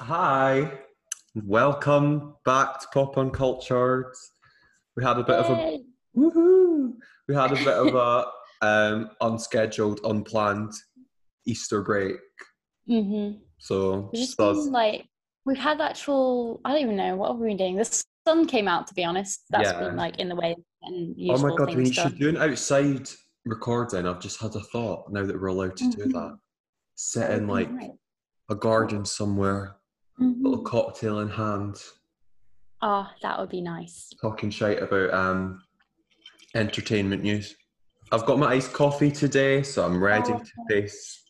Hi, welcome back to Pop Uncultured. We had a bit of a woohoo. We had a bit of a um, unscheduled, unplanned Easter break. Mhm. So It's just been like we've had actual. I don't even know what have we been doing. The sun came out. To be honest, That's Yeah. been like in the way and oh my god, we should do an outside recording. I've just had a thought now that we're allowed to do Mhm. that. Sit in like nice. a garden somewhere, Mhm. little cocktail in hand, Oh, that would be nice. talking shite about um, entertainment news. I've got my iced coffee today, so I'm ready Oh, to face.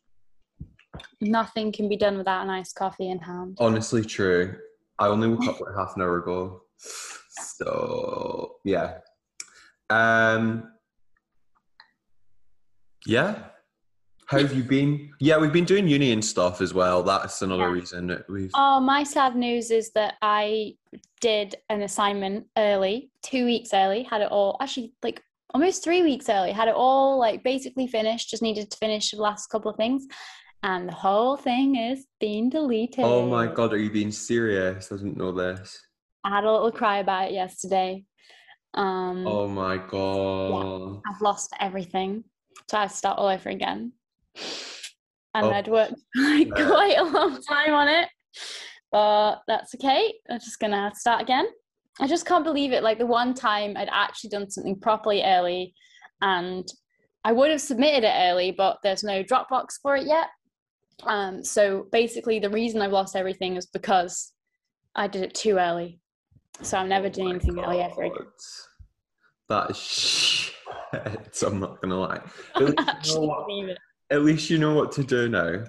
Nothing can be done without an iced coffee in hand. Honestly, true. I only woke up like half an hour ago, so yeah. Um, yeah. How have you been? Yeah, we've been doing uni and stuff as well. That's another Yeah. reason that we've. Oh, my sad news is that I did an assignment early, two weeks early, had it all actually like almost three weeks early, had it all like basically finished, just needed to finish the last couple of things. And the whole thing is being deleted. Oh my god, are you being serious? I didn't know this. I had a little cry about it yesterday. Um, Oh my god. I've lost everything. So I have to start all over again. And Oh. I'd worked like quite a long time on it. But that's okay. I'm just gonna have to start again. I just can't believe it. Like the one time I'd actually done something properly early and I would have submitted it early, but there's no Dropbox for it yet. Um, so basically the reason I've lost everything is because I did it too early. So I'm never doing Oh my anything early ever again. God. That is shit. I'm not gonna lie. At I least, you know actually what, believe it. At least you know what to do now.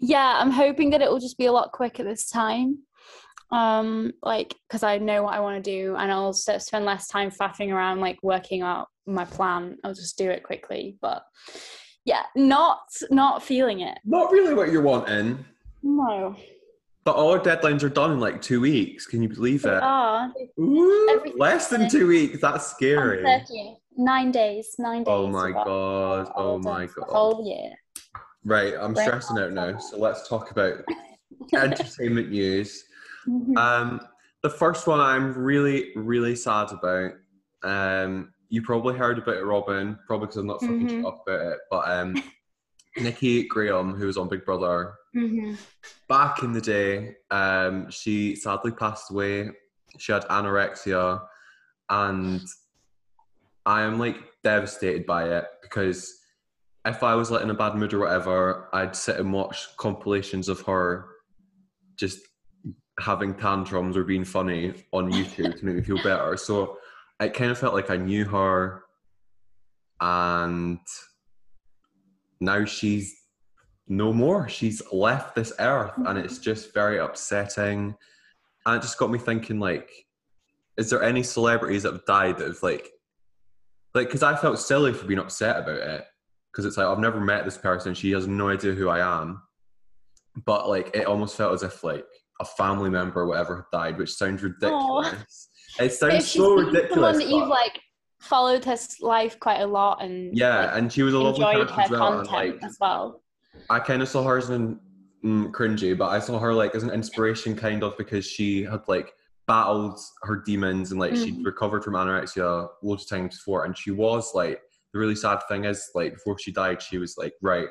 yeah i'm hoping that it will just be a lot quicker this time um like because i know what i want to do and i'll spend less time faffing around like working out my plan i'll just do it quickly but yeah not not feeling it Not really what you're wanting, no but all our deadlines are done in like two weeks. Can you believe they it? are Ooh, less than two weeks. That's scary. 30th. Nine days nine days Oh my god. Oh my god. whole year Right, I'm Right. stressing out now. So let's talk about entertainment news. Mhm. Um, the first one I'm really, really sad about. Um, you probably heard about it, Robin, probably because I'm not fucking Mhm. up about it. But um, Nikki Graham, who was on Big Brother, Mhm. back in the day, um, she sadly passed away. She had anorexia, and I am like devastated by it because if I was like in a bad mood or whatever, I'd sit and watch compilations of her just having tantrums or being funny on YouTube to make me feel better. So it kind of felt like I knew her, and now she's no more. She's left this earth, and it's mm-hmm. just very upsetting. And it just got me thinking, like, is there any celebrities that have died that have like, like, because I felt silly for being upset about it, because it's like I've never met this person. She has no idea who I am, but like, it almost felt as if like a family member or whatever had died, which sounds ridiculous. It But sounds so ridiculous. someone that you've like followed her life quite a lot and yeah, like, and she was a lovely enjoyed person her as well. and, like, as well. I kind of saw her as an mm, cringy, but I saw her like as an inspiration, kind of because she had like battled her demons and like she'd Mhm. recovered from anorexia loads of times before, and she was like the really sad thing is like before she died, she was like right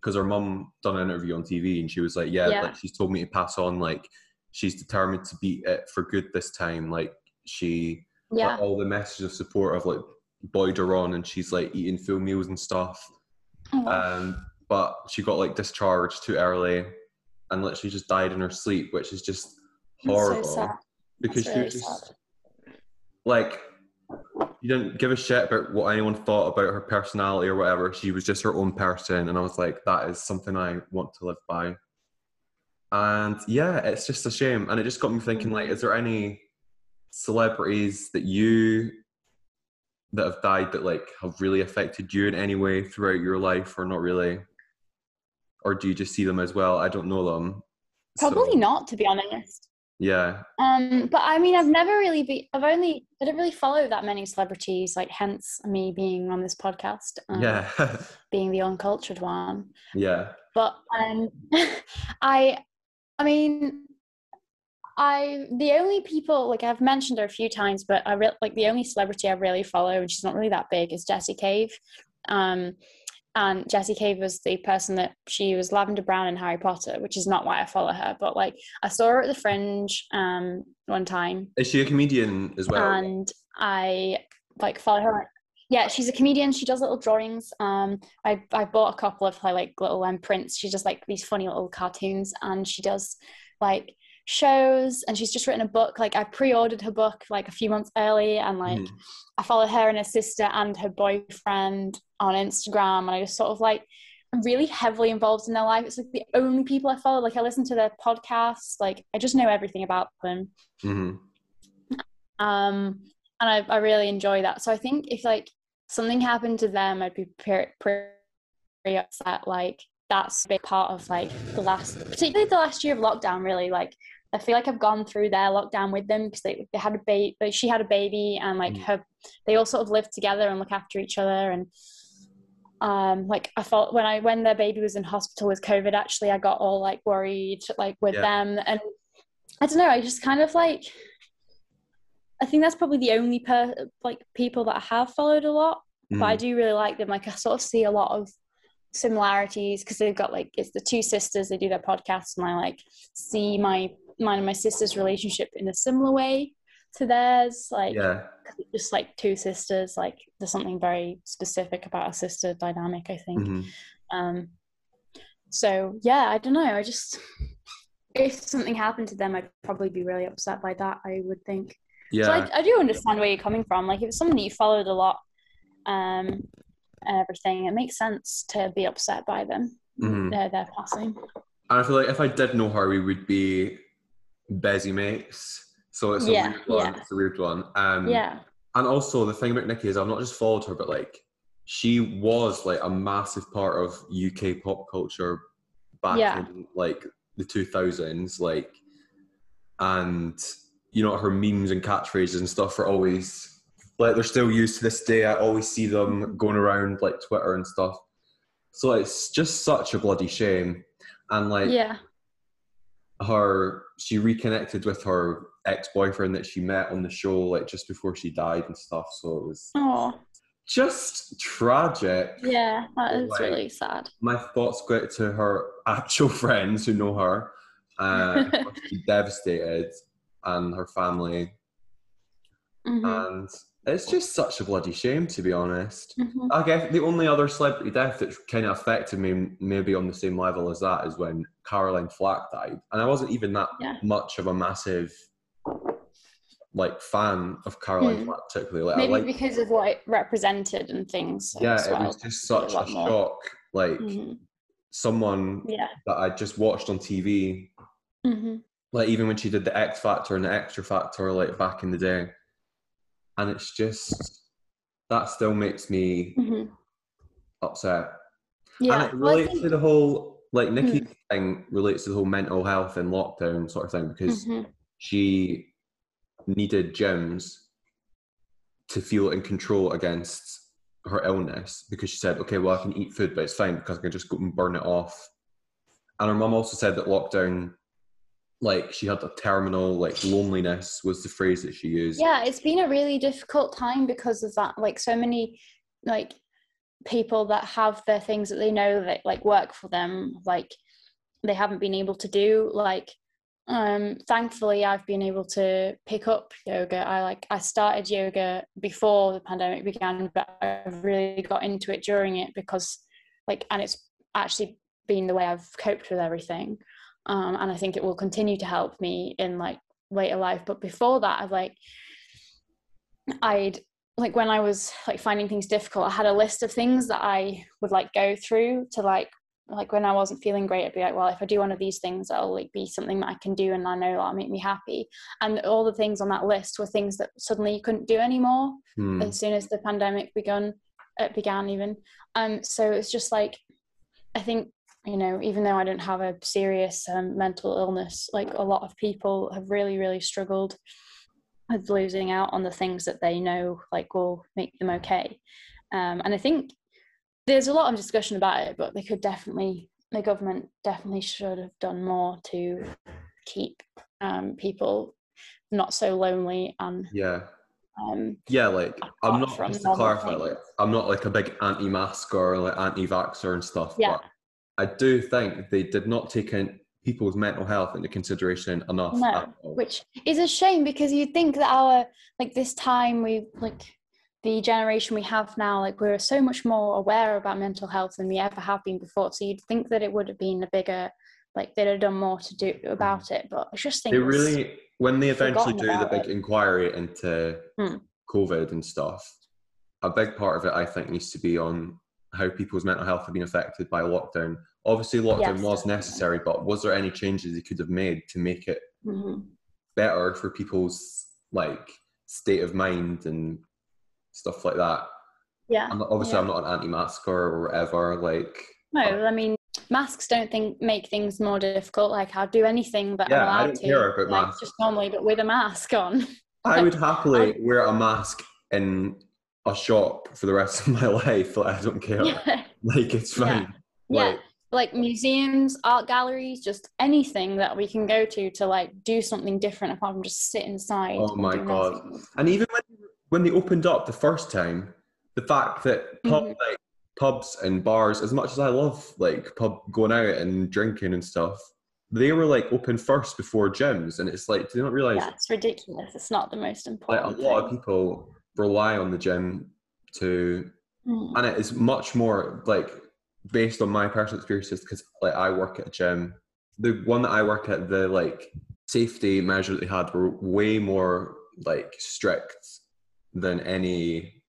because her mum done an interview on TV and she was like yeah, Yeah. like she's told me to pass on like she's determined to beat it for good this time, like she Yeah. like, all the messages of support have like buoyed her on, and she's like eating full meals and stuff. Oh, Um, but she got like discharged too early and literally just died in her sleep, which is just so horrible. sad. Because really was just sad. like you didn't give a shit about what anyone thought about her personality or whatever. She was just her own person, and I was like, that is something I want to live by. And yeah, it's just a shame, and it just got me thinking: like, is there any celebrities that you that have died that like have really affected you in any way throughout your life, or not really? Or do you just see them as well? I don't know them. Probably So, not, to be honest. Yeah, Um, but I mean, I've never really be. I've only. I don't really follow that many celebrities. Like, hence me being on this podcast. Um, yeah, Being the uncultured one. yeah. But um, I I mean, I the only people like I've mentioned her a few times, but I re- like the only celebrity I really follow, and she's not really that big, is Jessie Cave. Um, and Jessie Cave was the person that she was Lavender Brown in Harry Potter, which is not why I follow her, but like I saw her at the Fringe um one time. Is she a comedian as well? And I like follow her. Yeah, she's a comedian. She does little drawings. Um, I I bought a couple of her like little um, prints. She does like these funny little cartoons, and she does like shows and she's just written a book. Like i pre-ordered her book like a few months early and like mm. i follow her and her sister and her boyfriend on instagram and i just sort of like i'm really heavily involved in their life. It's like the only people i follow. Like i listen to their podcasts. Like i just know everything about them. Mm-hmm. um and I, I really enjoy that. So i think if like something happened to them i'd be pretty, pretty upset like that's a big part of like the last particularly the last year of lockdown really like I feel like I've gone through their lockdown with them because they, they had a baby, but she had a baby, and like mm. her, they all sort of live together and look after each other. And um, like I felt when I when their baby was in hospital with COVID, actually, I got all like worried, like with yeah. them, and I don't know, I just kind of like, I think that's probably the only per like people that I have followed a lot, mm. but I mm. do really like them. Like I sort of see a lot of similarities because they've got like it's the two sisters they do their podcast and i like see my mine and my sister's relationship in a similar way to theirs. Like, yeah. just like two sisters, like there's something very specific about a sister dynamic, I think. Mm-hmm. Um, so yeah, I don't know. I just, if something happened to them, I'd probably be really upset by that, I would think. Yeah. So I, I do understand where you're coming from. Like, if it's someone that you followed a lot, um, and everything, it makes sense to be upset by them. Mm-hmm. Their, their passing. I feel like if I did know her, we would be busy mates. So it's a yeah, weird one. Yeah. It's a weird one. Um, yeah. And also the thing about Nikki is I've not just followed her, but like she was like a massive part of UK pop culture back yeah. in like the 2000s. Like, and you know her memes and catchphrases and stuff are always like they're still used to this day. I always see them going around like Twitter and stuff. So it's just such a bloody shame. And like, yeah, her she reconnected with her ex-boyfriend that she met on the show like just before she died and stuff so it was oh just tragic yeah that is like, really sad my thoughts go to her actual friends who know her uh devastated and her family mm-hmm. and it's just such a bloody shame, to be honest. Mm-hmm. I guess the only other celebrity death that kind of affected me, maybe on the same level as that, is when Caroline Flack died, and I wasn't even that yeah. much of a massive like fan of Caroline mm. Flack, particularly. Like, maybe like, because of what it represented and things. Yeah, well. it was just such a, a shock. Like mm-hmm. someone yeah. that I just watched on TV. Mm-hmm. Like even when she did the X Factor and the Extra Factor, like back in the day and it's just that still makes me mm-hmm. upset. Yeah, and it relates well, think... to the whole like Nikki mm. thing relates to the whole mental health and lockdown sort of thing because mm-hmm. she needed gyms to feel in control against her illness because she said, okay, well I can eat food, but it's fine because I can just go and burn it off. And her mum also said that lockdown like she had a terminal like loneliness was the phrase that she used. Yeah it's been a really difficult time because of that like so many like people that have their things that they know that like work for them like they haven't been able to do like um thankfully i've been able to pick up yoga. I like i started yoga before the pandemic began but i really got into it during it because like and it's actually been the way i've coped with everything um, and I think it will continue to help me in like later life. But before that, I've like I'd like when I was like finding things difficult, I had a list of things that I would like go through to like like when I wasn't feeling great, I'd be like, well, if I do one of these things, that'll like be something that I can do and I know that'll make me happy. And all the things on that list were things that suddenly you couldn't do anymore hmm. as soon as the pandemic begun it began even. Um so it's just like I think you know even though i don't have a serious um, mental illness like a lot of people have really really struggled with losing out on the things that they know like will make them okay um, and i think there's a lot of discussion about it but they could definitely the government definitely should have done more to keep um, people not so lonely and Yeah. um, Yeah, like I'm not just to clarify, things. like I'm not like a big anti-mask or like anti-vaxxer and stuff. Yeah. But I do think they did not take in people's mental health into consideration enough. No, at all. which is a shame because you'd think that our like this time we like the generation we have now like we're so much more aware about mental health than we ever have been before so you'd think that it would have been a bigger like they'd have done more to do about it but i just think they really when they eventually do the big it. inquiry into Hmm. COVID and stuff, a big part of it I think needs to be on how people's mental health have been affected by lockdown. Obviously, lockdown Yes, was necessary, but was there any changes they could have made to make it Mhm. better for people's like state of mind and stuff like that? yeah I'm not, obviously, yeah. I'm not an anti-masker or whatever. Like, no i mean masks don't think make things more difficult like i'll do anything but Yeah, i'm I don't to care about like masks. just normally but with a mask on I would happily wear a mask in a shop for the rest of my life. Like, I don't care. yeah Like, it's fine. Yeah, Like, like museums, art galleries, just anything that we can go to to like do something different apart from just sit inside. Oh my God. nothing. And even when when they opened up the first time, the fact that pub, Mhm. like pubs and bars, as much as I love like pub going out and drinking and stuff, they were like open first before gyms, and it's like do you not realize Yeah, it's ridiculous. It's not the most like important. a lot of people rely on the gym to, Mm. and it is much more like based on my personal experiences because like I work at a gym. The one that I work at, the like safety measures they had were way more like strict than any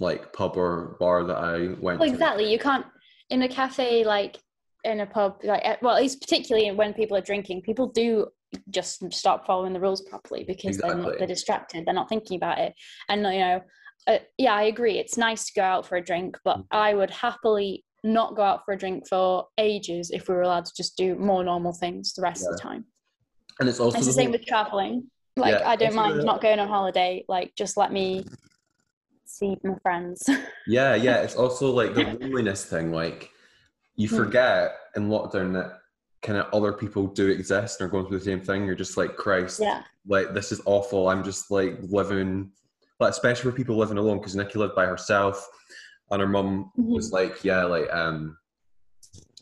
like pub or bar that I went Well, to. exactly. You can't in a cafe like in a pub like well, at least particularly when people are drinking, people do just stop following the rules properly because they're, not, they're distracted. They're not thinking about it, and you know, uh, yeah, I agree. It's nice to go out for a drink, but Mm. I would happily not go out for a drink for ages if we were allowed to just do more normal things the rest of the time. And it's also It's the the same whole- with traveling. Like Yeah, I don't mind the- not going on holiday. Like just let me see my friends. Yeah, yeah. It's also like the loneliness thing. Like you Hmm. forget in lockdown that kind of other people do exist and are going through the same thing. You're just like, Christ, yeah. like this is awful. I'm just like living, like especially for people living alone because Nikki lived by herself, and her mum Mhm. was like, yeah, like um,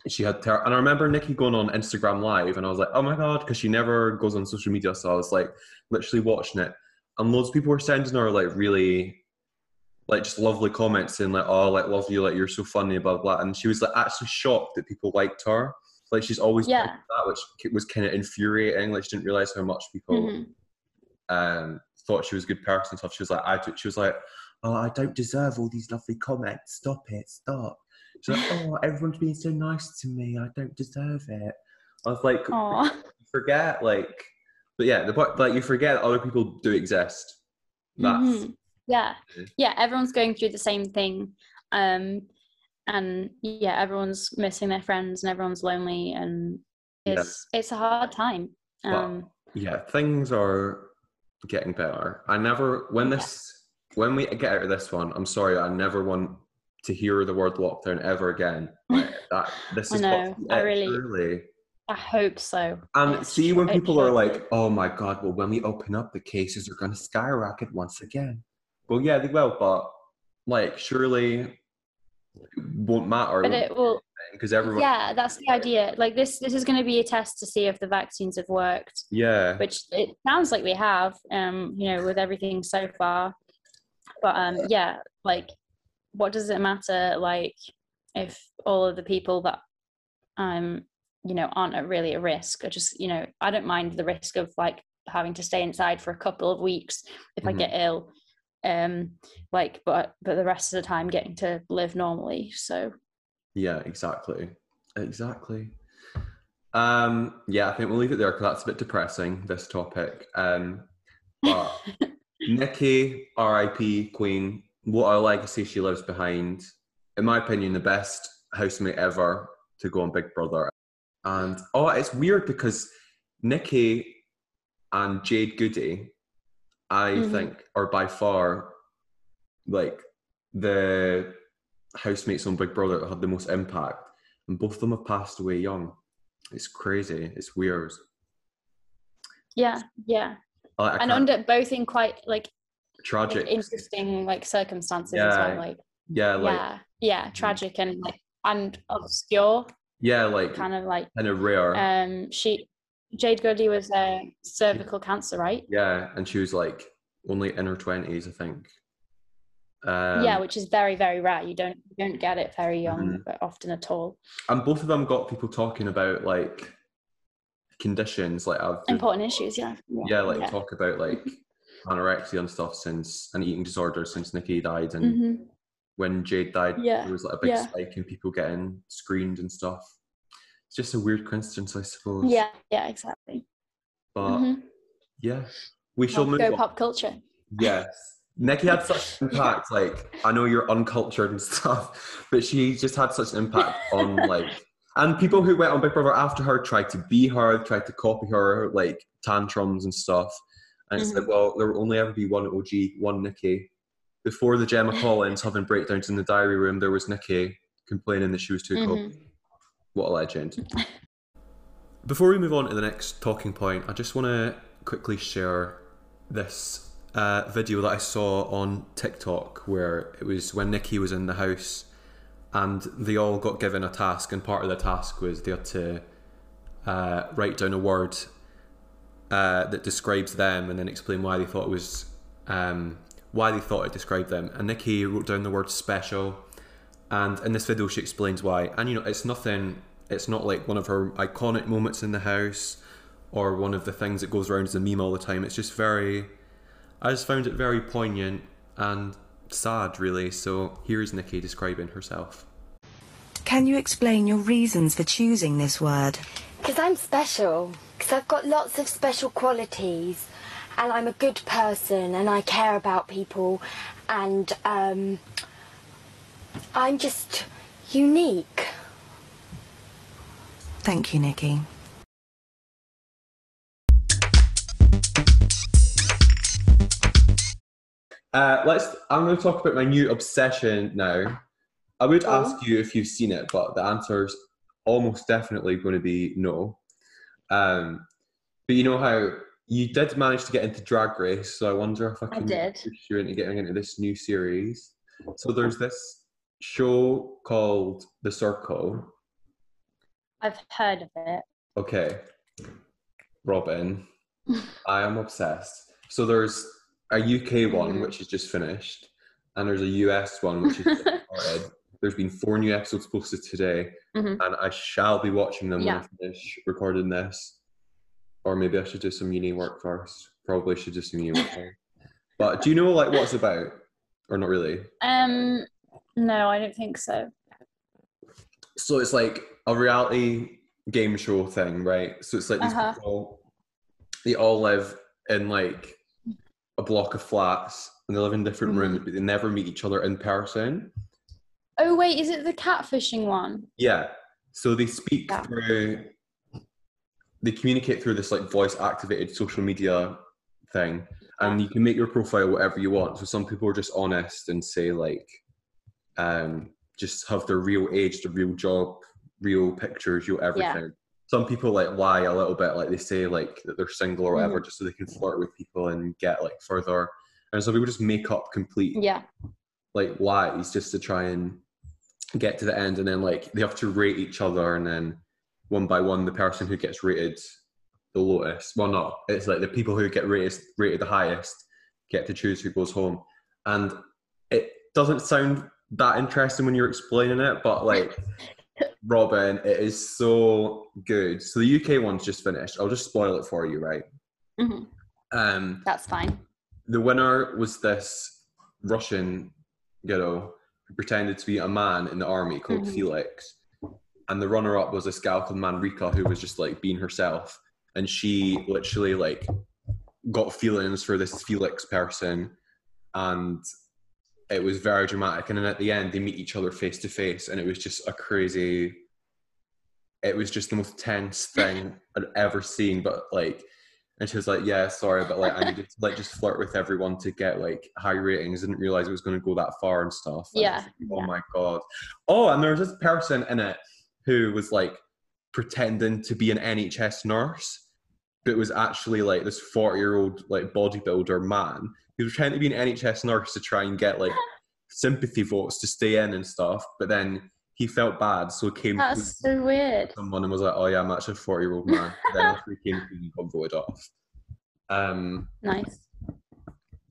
she had ter- and I remember Nikki going on Instagram live, and I was like, oh my god, because she never goes on social media, so I was like literally watching it, and loads of people were sending her like really. Like just lovely comments saying like, "Oh, like love you, like you're so funny," blah blah, and she was like actually shocked that people liked her. Like she's always Yeah. that, which was kind of infuriating. Like she didn't realize how much people Mhm. um, thought she was a good person and stuff. She was like, I, she was like, oh, I don't deserve all these lovely comments. Stop it, stop. She's like, oh, everyone's being so nice to me. I don't deserve it. I was like, Aw. forget, like, but yeah, the point, like, you forget other people do exist. That's Mhm. yeah Yeah. yeah everyone's going through the same thing um and yeah everyone's missing their friends and everyone's lonely and Yeah. it's it's a hard time But- um yeah, things are getting better. I never, when Yeah. this, when we get out of this one, I'm sorry, I never want to hear the word lockdown ever again. That, this I is know, I really- surely. i hope so And It's see when people are like, "Oh my god, well when we open up, the cases are going to skyrocket once again." Well, yeah, they will, but like surely won't matter but it will because everyone. yeah that's the idea like this this is going to be a test to see if the vaccines have worked Yeah. which it sounds like they have um you know with everything so far but um yeah like what does it matter like if all of the people that um you know aren't at really at risk are just you know i don't mind the risk of like having to stay inside for a couple of weeks if i Mhm. get ill um like but but the rest of the time getting to live normally so Yeah, exactly. Exactly. Um, yeah, I think we'll leave it there because that's a bit depressing, this topic. Um, but Nikki, RIP Queen, what a legacy she leaves behind. In my opinion, the best housemate ever to go on Big Brother. And oh, it's weird because Nikki and Jade Goody, I Mhm. think, are by far like the housemates on Big Brother that had the most impact. and both of them have passed away young. It's crazy. It's weird. Yeah, yeah. And under both in quite like tragic. interesting like circumstances as well. Like yeah, like yeah, yeah, tragic and like and obscure, yeah, like kind of like kind of rare. um she Jade Goody was uh, cervical cancer, right? yeah, and she was like only in her twenties, I think. Um, yeah, which is very very rare. You don't you don't get it very young, Mhm. but often at all. and both of them got people talking about like conditions, like I've Important issues, yeah. yeah, like talk about like anorexia and stuff since and eating disorders since Nikki died, and hmm when Jade died, Yeah, there was like a big yeah. spike in people getting screened and stuff. It's just a weird coincidence, I suppose. Yeah, yeah, exactly. but Mhm. yeah, we shall Well, move go on. pop culture. Yes. Nikki had such an impact, like I know you're uncultured and stuff, but she just had such an impact on like and people who went on Big Brother after her tried to be her, tried to copy her, like tantrums and stuff. And it's like, well, there will only ever be one OG, one Nikki. Before the Gemma Collins having breakdowns in the diary room, there was Nikki complaining that she was too Mhm. cold. What a legend. Before we move on to the next talking point, I just want to quickly share this uh, video that I saw on TikTok where it was when Nikki was in the house and they all got given a task, and part of the task was they had to uh, write down a word uh, that describes them and then explain why they thought it was um, why they thought it described them. And Nikki wrote down the word special, and in this video she explains why. And you know, it's nothing. It's not like one of her iconic moments in the house or one of the things that goes around as a meme all the time. It's just very. I just found it very poignant and sad, really. So here's Nikki describing herself. Can you explain your reasons for choosing this word? Because I'm special. Because I've got lots of special qualities. And I'm a good person and I care about people. And um, I'm just unique. Thank you, Nikki. Uh, let's. I'm going to talk about my new obsession now. I would Oh. ask you if you've seen it, but the answer's almost definitely going to be no. Um, but you know how you did manage to get into Drag Race, so I wonder if I can I can did. push you into getting into this new series. So there's this show called The Circle. I've heard of it. Okay, Robin, I am obsessed. So there's a UK one which is just finished, and there's a US one which is started. There's been four new episodes posted today, Mhm. and I shall be watching them Yeah. when I finish recording this. Or maybe I should do some uni work first. Probably should do some uni work. But do you know like what it's about, or not really? Um, no, I don't think so. so it's like a reality game show thing, right? So it's like these Uh-huh. people, they all live in like a block of flats and they live in different Mhm. rooms, but they never meet each other in person. Oh wait, is it the catfishing one? Yeah. So they speak Yeah. through, they communicate through this like voice activated social media thing. And you can make your profile whatever you want. So some people are just honest and say like, um, just have their real age, their real job, real pictures, real everything. Some people like lie a little bit, like they say like that they're single or whatever, just so they can flirt with people and get like further. And some people just make up complete Yeah. like lies just to try and get to the end and then like they have to rate each other and then one by one the person who gets rated the lowest well no it's like the people who get rated rated the highest get to choose who goes home and it doesn't sound that interesting when you're explaining it but like robin it is so good so the uk one's just finished i'll just spoil it for you right hmm um That's fine. the winner was this Russian girl who pretended to be a man in the army called Mhm. Felix. And the runner up was this gal called Manrika who was just like being herself. And she literally like got feelings for this Felix person. And it was very dramatic. And then at the end, they meet each other face to face. And it was just a crazy, it was just the most tense thing I'd ever seen. But like, and she was like, "Yeah, sorry, but like I needed to like just flirt with everyone to get like high ratings. Didn't realize it was going to go that far and stuff." And Yeah, like, oh yeah. my god. Oh, and there's this person in it who was like pretending to be an NHS nurse, but was actually like this 40 year old like bodybuilder man. He was trying to be an NHS nurse to try and get like sympathy votes to stay in and stuff, but then he felt bad, so he came to That's so weird. someone and was like, "Oh yeah, I'm actually a 40 year old man." then after he came, he got voted off. Um, Nice.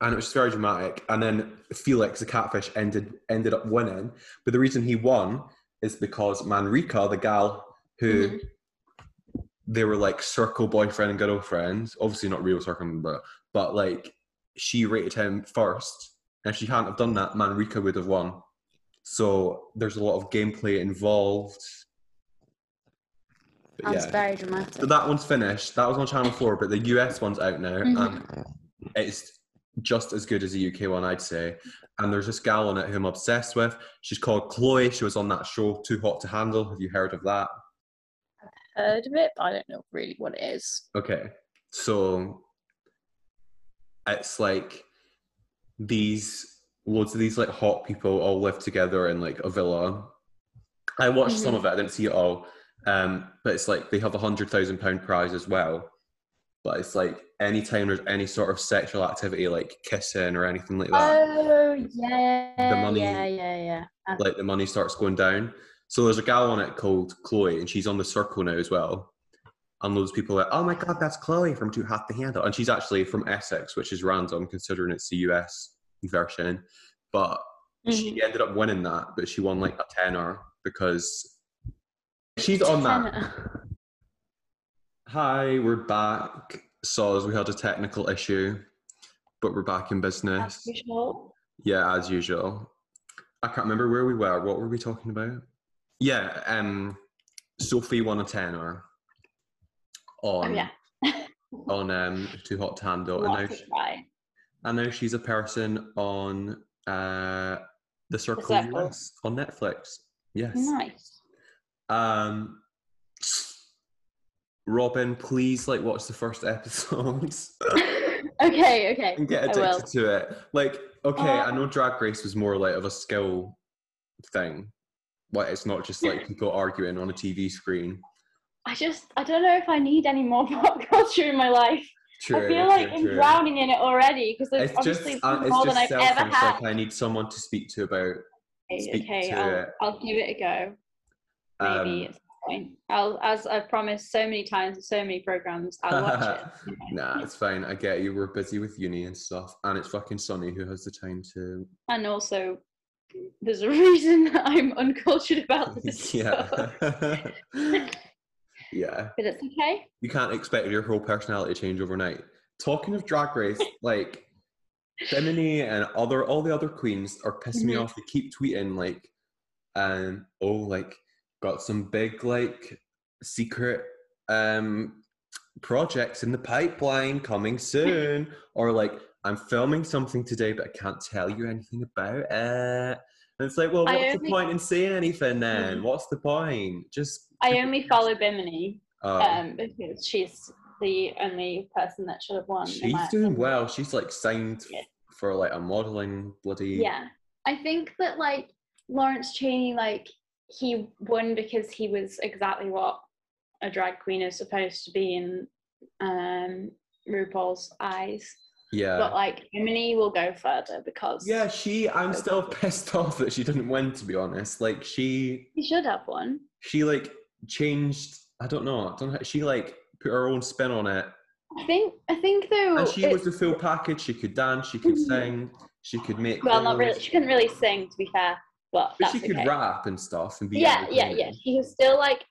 and it was very dramatic. And then Felix, the catfish, ended ended up winning. But the reason he won is because Manrika, the gal who Mhm. they were like circle boyfriend and girlfriend, obviously not real circle, but but like she rated him first. And if she hadn't have done that, Manrika would have won. So there's a lot of gameplay involved. But That's yeah. very dramatic. So that one's finished. That was on Channel 4, but the US one's out now. Mhm. And it's just as good as the UK one, I'd say. And there's this gal on it who I'm obsessed with. She's called Chloe. She was on that show, Too Hot to Handle. Have you heard of that? I've heard of it, but I don't know really what it is. Okay. So it's like these loads of these like hot people all live together in like a villa. I watched some Mhm. of it, I didn't see it all. Um, but it's like they have a hundred thousand pound prize as well. But it's like anytime there's any sort of sexual activity like kissing or anything like that, Oh yeah, money- yeah, yeah, yeah. Like the money starts going down. So there's a gal on it called Chloe, and she's on the circle now as well. And loads of people are like, oh my god, that's Chloe from Too Hot to Handle. And she's actually from Essex, which is random considering it's the US version. But mhm. she ended up winning that, but she won like a tenner because she's on that. Hi, we're back. Saws we had a technical issue, but we're back in business. As usual. Yeah, as usual. I can't remember where we were. What were we talking about? Yeah, um, Sophie won a tenner Oh on yeah. on um Too Hot to Handle, and now, she, of try. and now she's a person on uh the Circle Circle. US on Netflix. Yes. Nice. Um, Robin, please like watch the first episodes okay, okay. and get addicted to it. Like, okay, Uh, I know Drag Race was more like of a skill thing. Like, it's not just like people arguing on a TV screen. I just I don't know if I need any more pop culture in my life. True. I feel like true, I'm true. drowning in it already because there's It's just, obviously uh, it's more just than I've ever had. Like, I need someone to speak to about. Okay, okay, to I'll, it. I'll give it a go. Maybe Um, at some point. I'll, as I've promised so many times so many programs, I'll watch it. nah, it's fine. I get you. We're busy with uni and stuff, and it's fucking sunny. Who has the time to? And also, there's a reason that I'm uncultured about this. yeah. Yeah. But it's okay. You can't expect your whole personality to change overnight. Talking of drag race, like Bimini and other all the other queens are pissing me Mhm. off. They keep tweeting like, um, oh, like got some big like secret um projects in the pipeline coming soon, or like I'm filming something today, but I can't tell you anything about it. And it's like, well, what's the point in saying anything then? Mhm. What's the point? Just I only follow Bimini oh. um, because she's the only person that should have won. She's doing well. She's like signed Yeah. for like a modeling bloody. Yeah. I think that like Lawrence Chaney, like he won because he was exactly what a drag queen is supposed to be in um RuPaul's eyes. Yeah. But like Bimini will go further because yeah, she. I'm still pissed off that she didn't win. To be honest, like she, he should have won. she like changed. I don't know. I don't know. She like put her own spin on it, I think I think though and she was the full package. She could dance. She could Mhm. sing. She could make. well not really she couldn't really sing to be fair, but, But she could okay. rap and stuff and be. yeah yeah yeah she was still like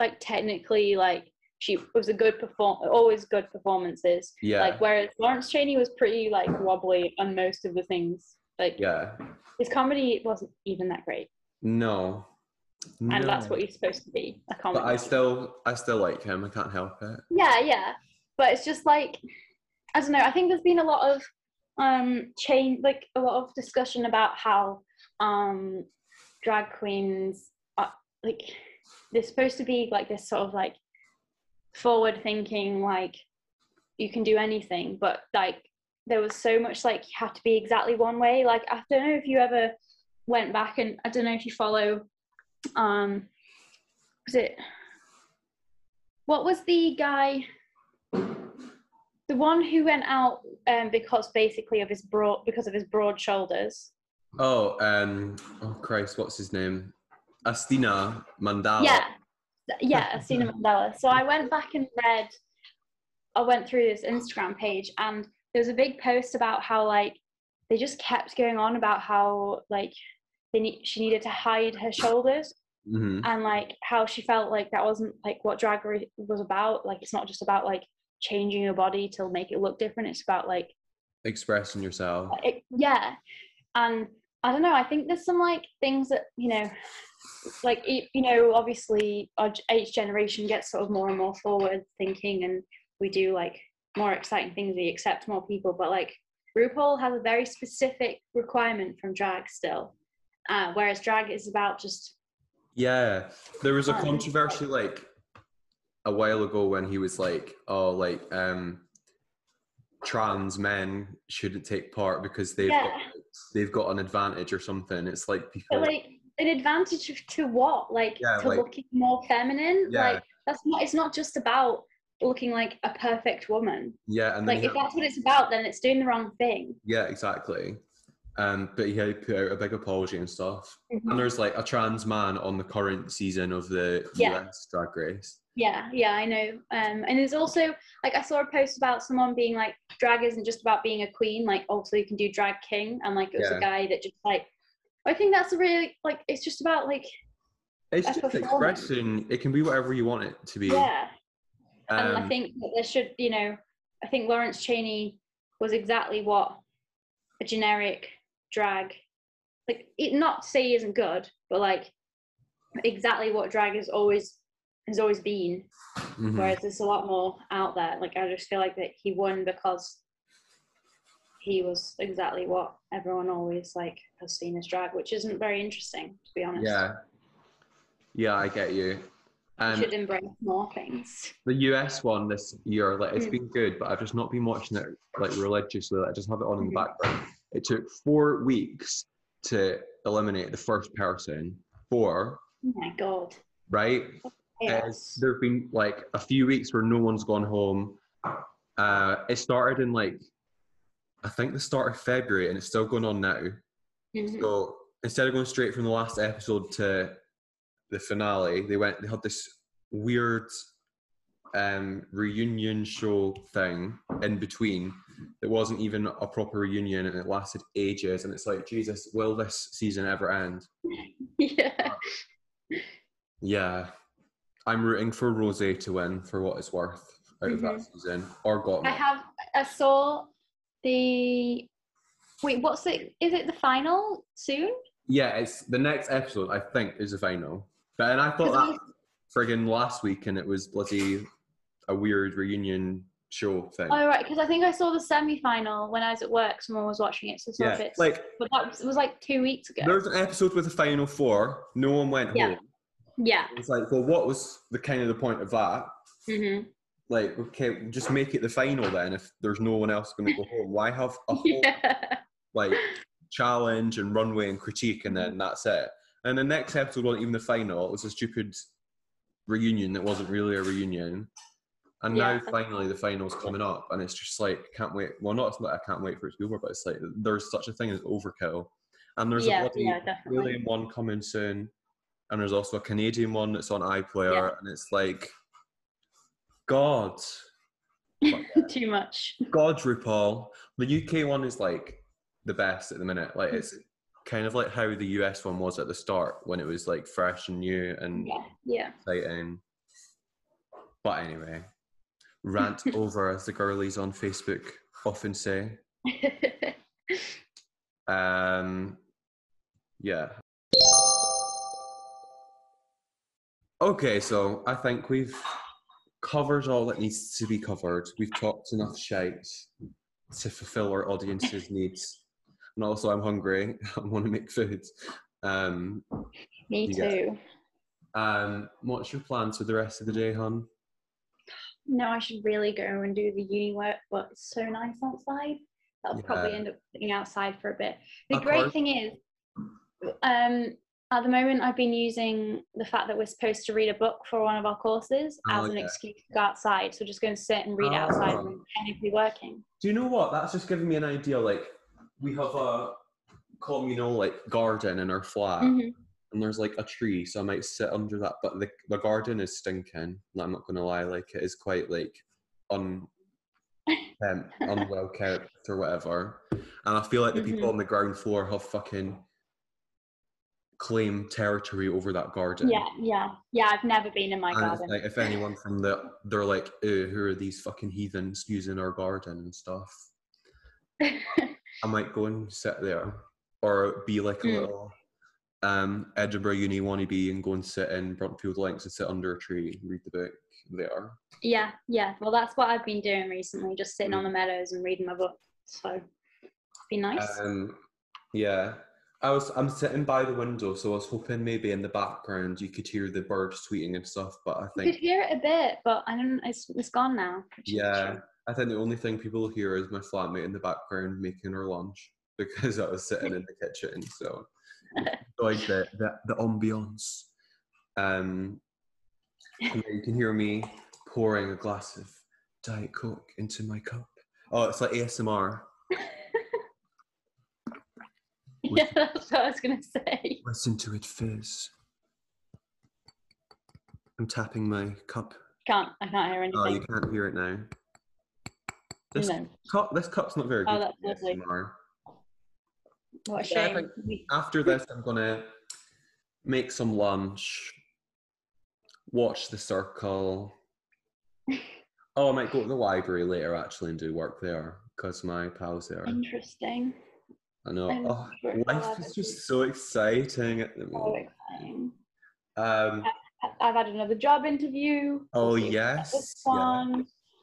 like technically like she was a good perform always good performances Yeah. like whereas lawrence chaney was pretty like wobbly on most of the things like yeah. his comedy wasn't even that great No. And that's No. what he's supposed to be a comedy But I still, I still like him. I can't help it. yeah yeah but it's just like i don't know i think there's been a lot of um change like a lot of discussion about how um drag queens are like they're supposed to be like this sort of like forward thinking like you can do anything but like there was so much like you have to be exactly one way like i don't know if you ever went back and i don't know if you follow um was it what was the guy the one who went out um, because basically of his broad because of his broad shoulders Oh, um, oh Christ, what's his name? Asttina Mandella. yeah yeah Asina Mandela so I went back and read I went through this Instagram page and there was a big post about how like they just kept going on about how like need she needed to hide her shoulders hmm and like how she felt like that wasn't like what drag ra- was about. Like it's not just about like changing your body to make it look different. It's about like Expressing yourself. it, yeah. And i don't know i think there's some like things that you know like you know obviously our each generation gets sort of more and more forward thinking and we do like more exciting things. We accept more people. But like rupaul has a very specific requirement from drag still uh, whereas drag is about just Yeah, there was a Um, controversy like a while ago when he was like, "Oh, like um, trans men shouldn't take part because they've got, they've got an advantage or something." It's like people. But like an advantage to what? Like Yeah, to like- looking more feminine? Yeah. Like that's not it's not just about looking like a perfect woman. yeah, and Like if that's what it's about, then it's doing the wrong thing. Yeah, exactly. Um, but he had put out a big apology and stuff. Mhm. And there's like a trans man on the current season of the Yeah. US Drag Race. Yeah, yeah, I know. Um, and there's also like I saw a post about someone being like, drag isn't just about being a queen. Like also you can do drag king, and like it was Yeah. a guy that just like. I think that's a really like it's just about like It's just expression. It can be whatever you want it to be. yeah. and I Um, think that there should, you know, I think Lawrence Chaney was exactly what a generic drag, like, it, not to say he isn't good, but like exactly what drag has always has always been. mhm. Whereas there's a lot more out there. Like I just feel like that he won because he was exactly what everyone always like has seen as drag, which isn't very interesting to be honest. Yeah. Yeah, I get you. Um, should embrace more things. the US one this year, like it's Mm. been good, but I've just not been watching it like religiously. I just have it on in the Mhm. background. It took four weeks to eliminate the first person. Four, Oh my god. right? Chaos. there have been like a few weeks where no one's gone home. Uh, it started in like, I think the start of February, and it's still going on now. Mhm. So instead of going straight from the last episode to the finale, they went. They had this weird um, reunion show thing in between. It wasn't even a proper reunion, and it lasted ages. And it's like, Jesus, will this season ever end? yeah. Yeah, I'm rooting for Rose to win for what it's worth out of that season, or Mm-hmm. I have. I saw the. Wait, what's it? Is it the final soon? Yeah, it's the next episode. I think is the final. But and I thought that friggin' last week, and it was bloody a weird reunion show thing. Oh right, because I think I saw the semi-final when I was at work. Someone was watching it, so saw yeah, bits. like but that was, it was like two weeks ago. There was an episode with the final four. No one went Yeah. home. Yeah. It's like, well, what was the kind of the point of that? Mm-hmm. Like, okay, just make it the final then. If there's no one else going to go home, why have a whole Yeah. like challenge and runway and critique and then that's it. And the next episode wasn't even the final, it was a stupid reunion that wasn't really a reunion. And Yeah. now finally the final's coming up and it's just like can't wait well not that I can't wait for it to be over, but it's like there's such a thing as overkill. And there's Yeah, a bloody yeah. Australian one coming soon. And there's also a Canadian one that's on iPlayer and it's like God. Too much. God, RuPaul. The UK one is like the best at the minute. Like it's mm-hmm. kind of like how the US one was at the start when it was like fresh and new and Yeah. Yeah. exciting. But anyway, rant over as the girlies on Facebook often say. Um, yeah. Okay, so I think we've covered all that needs to be covered. We've talked enough shite to fulfill our audience's needs. And also, I'm hungry. I want to make food. Um, Me too. um, what's your plans for the rest of the day, hon? No, I should really go and do the uni work, but it's so nice outside. I'll probably end up sitting outside for a bit. The Of great course. thing is, um, At the moment, I've been using the fact that we're supposed to read a book for one of our courses Oh, as an yeah. excuse to go outside. So just going to sit and read it outside Oh. and technically working. Do you know what? That's just giving me an idea. Like, we have a communal like garden in our flat, Mhm. And there's like a tree, so I might sit under that. But the the garden is stinking. like, I'm not gonna lie. Like, it is quite like un um, unwell kept or whatever. And I feel like the people Mhm. on the ground floor have fucking claimed territory over that garden. Yeah, yeah, yeah. I've never been in my And garden. like if anyone from the they're like, who are these fucking heathens using our garden and stuff? I might go and sit there, or be like a Hmm. little um, Edinburgh Uni wannabe and go and sit in Bruntsfield Links and sit under a tree and read the book there. yeah, yeah. Well, that's what I've been doing recently, just sitting on Mm. the meadows and reading my book. So, it'd be nice. Um, yeah, I was. I'm sitting by the window, so I was hoping maybe in the background you could hear the birds tweeting and stuff. But I think you could hear it a bit, but I don't. It's it's gone now. which is a yeah. I think the only thing people hear is my flatmate in the background making her lunch because I was sitting in the kitchen. So, like the the, the ambiance. Um, you can hear me pouring a glass of diet coke into my cup. Oh, it's like ASMR. yeah, that's what I was gonna say. Listen to it fizz. I'm tapping my cup. Can't I can't hear anything. Oh, you can't hear it now. This no, cup, this cup's not very good. Oh, good. that's lovely. ASMR. What a Yeah, shame. think- After this, I'm gonna make some lunch, watch The Circle. Oh, I might go to the library later actually and do work there because my pal's there. Interesting. I know. Oh, sure life is just so exciting at the So moment. exciting. Um, I've had another job interview. oh We'll see if yes, This yeah,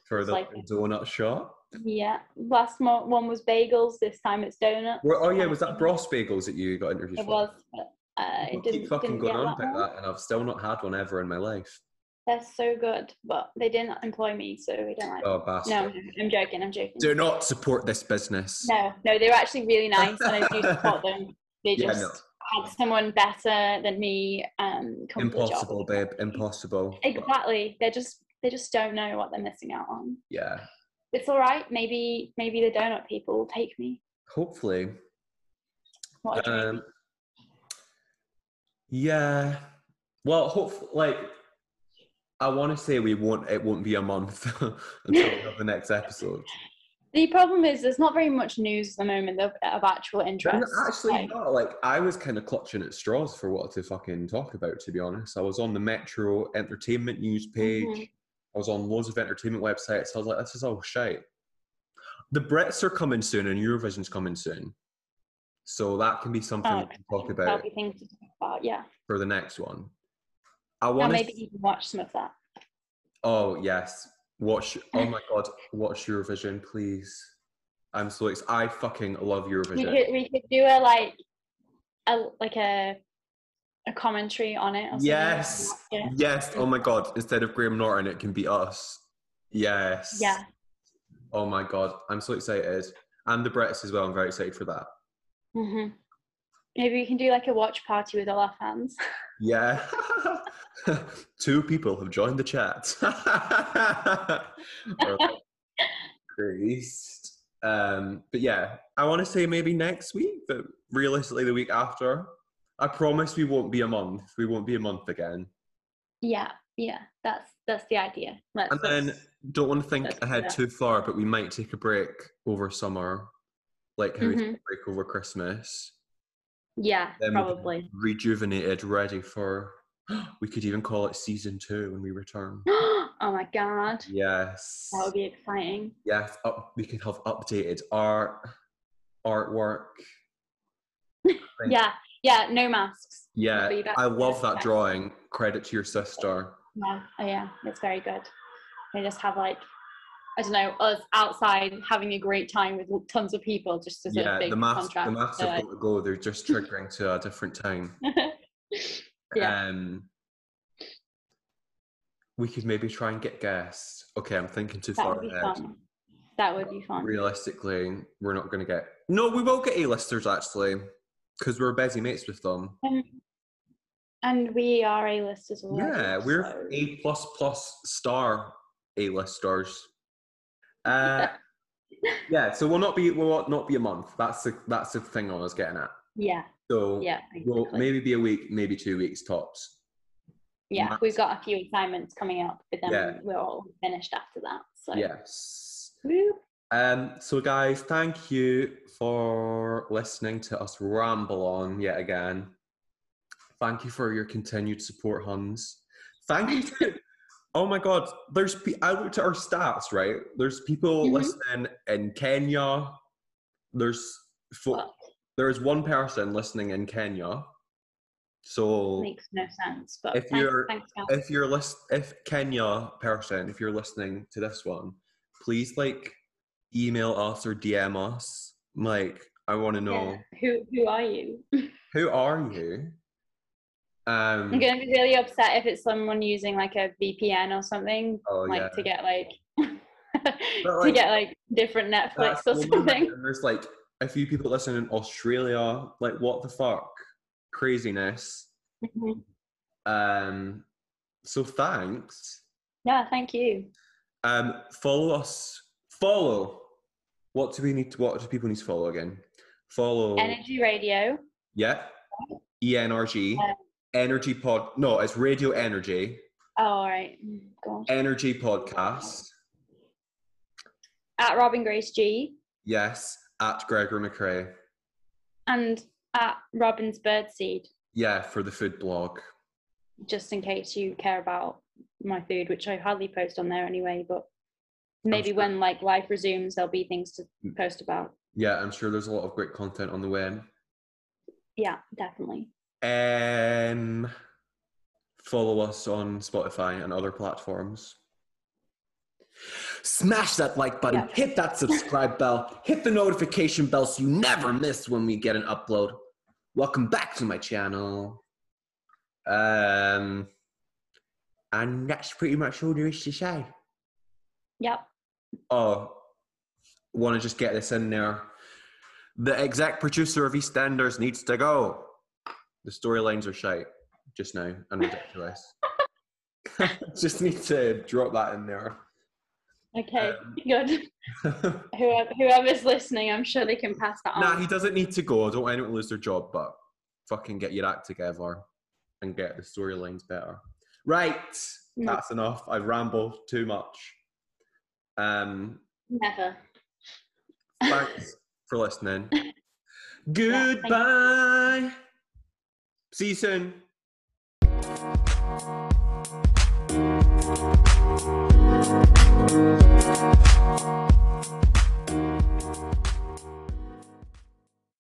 for the like- donut shop. Yeah. Last mo- one was bagels. This time it's donuts. Well, oh yeah, was that. Bross Bagels that you got interviewed It for? was. But, uh, it didn't, keep fucking didn't going on about that, and I've still not had one ever in my life. They're so good, but they didn't employ me, so we don't like. Oh, bastard! no! I'm joking. I'm joking. Do not support this business. No, no, they were actually really nice, and I do support them. They Yeah, just no. had someone better than me um, come to the job. Impossible, babe. Impossible. Exactly. They just they just don't know what they're missing out on. Yeah. It's all right. Maybe maybe the donut people will take me. Hopefully. What. Um, yeah. Well, hopefully, like, I want to say we won't. It won't be a month until we have the next episode. the problem is there's not very much news at the moment of, of actual interest. actually, Like, not. Like, I was kind of clutching at straws for what to fucking talk about. To be honest, I was on the Metro Entertainment news page. Mhm. I was on loads of entertainment websites. I was like, this is all shite. The Brits are coming soon, and Eurovision's coming soon. So that can be something Oh, we can talk That'll about be things to talk about. Yeah. for the next one. I want maybe can watch some of that. Oh yes, watch. Oh my god, watch Eurovision, please. I'm so excited. I fucking love We Eurovision. could we could do a like a like a a commentary on it. Yes, Yeah. yes. Oh my god, instead of Graham Norton, it can be us. Yes. Yeah. Oh my god, I'm so excited, and the Brits as well. I'm very excited for that. hmm Maybe we can do like a watch party with all our fans. Yeah. Two people have joined the chat. Christ. Um, but yeah, I want to say maybe next week, but realistically the week after. I promise we won't be a month. We won't be a month again. yeah, yeah. That's that's the idea. And then don't want to think ahead too far, but we might take a break over summer, like how we took Mhm. a break over Christmas. yeah, then probably. Rejuvenated, ready for. We could even call it season two when we return. oh my god, Yes. that would be exciting. Yes. Up, we can have updated art, artwork. Yeah, yeah. No masks. Yeah. I love that drawing. Credit to your sister. Yeah, oh, yeah. It's very good. They just have like. I don't know, us outside having a great time with tons of people, just as a Yeah. big The maths, contrast. the maths to, have got to go. They're just triggering to a different time. Yeah. Um, we could maybe try and get guests. Okay, I'm thinking too that far would be ahead. fun. That would be fun. Realistically, we're not going to get. No, we will get A-listers actually, because we're busy mates with them. Um, And we are A list as well. Yeah, we're so- A plus plus star A listers. Uh, yeah, so we'll not be we'll not be a month. That's the that's the thing I was getting at. Yeah, So yeah, we'll maybe be a week, maybe two weeks tops. yeah. max- We've got a few assignments coming up, but then Yeah. we're all finished after that. So Yes. Woo. Um, so guys, thank you for listening to us ramble on yet again. Thank you for your continued support, Huns. Thank you. To, oh my God, there's I looked at our stats, right? There's people Mhm. listening in Kenya. There's there is one person listening in Kenya. So makes no sense. But If thanks, you're- thanks, if you're list if Kenya person, if you're listening to this one, please like email us or DM us. Like, I want to know Yeah. Who who are you? who are you? Um, I'm gonna be really upset if it's someone using like a VPN or something, oh like yeah, to get like to get like different Netflix or something. There's like a few people listening in Australia. Like, what the fuck? Craziness. Mhm. Um, so thanks. Yeah, thank you. Um, follow us. Follow. What do we need to? What do people need to follow again? Follow. Energy Radio. Yeah. ENRG. Yeah. Energy Pod. No, it's Radio Energy. Oh, all right. Mm. Energy Podcast. At Robin Grace G Yes. At Gregor McRae. and at Robin's Birdseed, Yeah, for the food blog. just in case you care about my food, which I hardly post on there anyway. But maybe sure. when like life resumes, there'll be things to Mm. post about. Yeah, I'm sure there's a lot of great content on the web. Yeah, definitely. Um, follow us on Spotify and other platforms. Smash that like button, Yeah. hit that subscribe bell, hit the notification bell so you never miss when we get an upload. Welcome back to my channel. Um, and that's pretty much all there is to say. Yep. Oh, want to just get this in there. The exec producer of EastEnders needs to go. The storylines are shite just now and ridiculous. just need to drop that in there. Okay. Um, Good. Whoever, whoever's listening, I'm sure they can pass that on. nah, he doesn't need to go. I don't want anyone to lose their job, but fucking get your act together and get the storylines better. Right, No. that's enough. I've rambled too much. Um, Never. Thanks for listening. Goodbye. See you soon.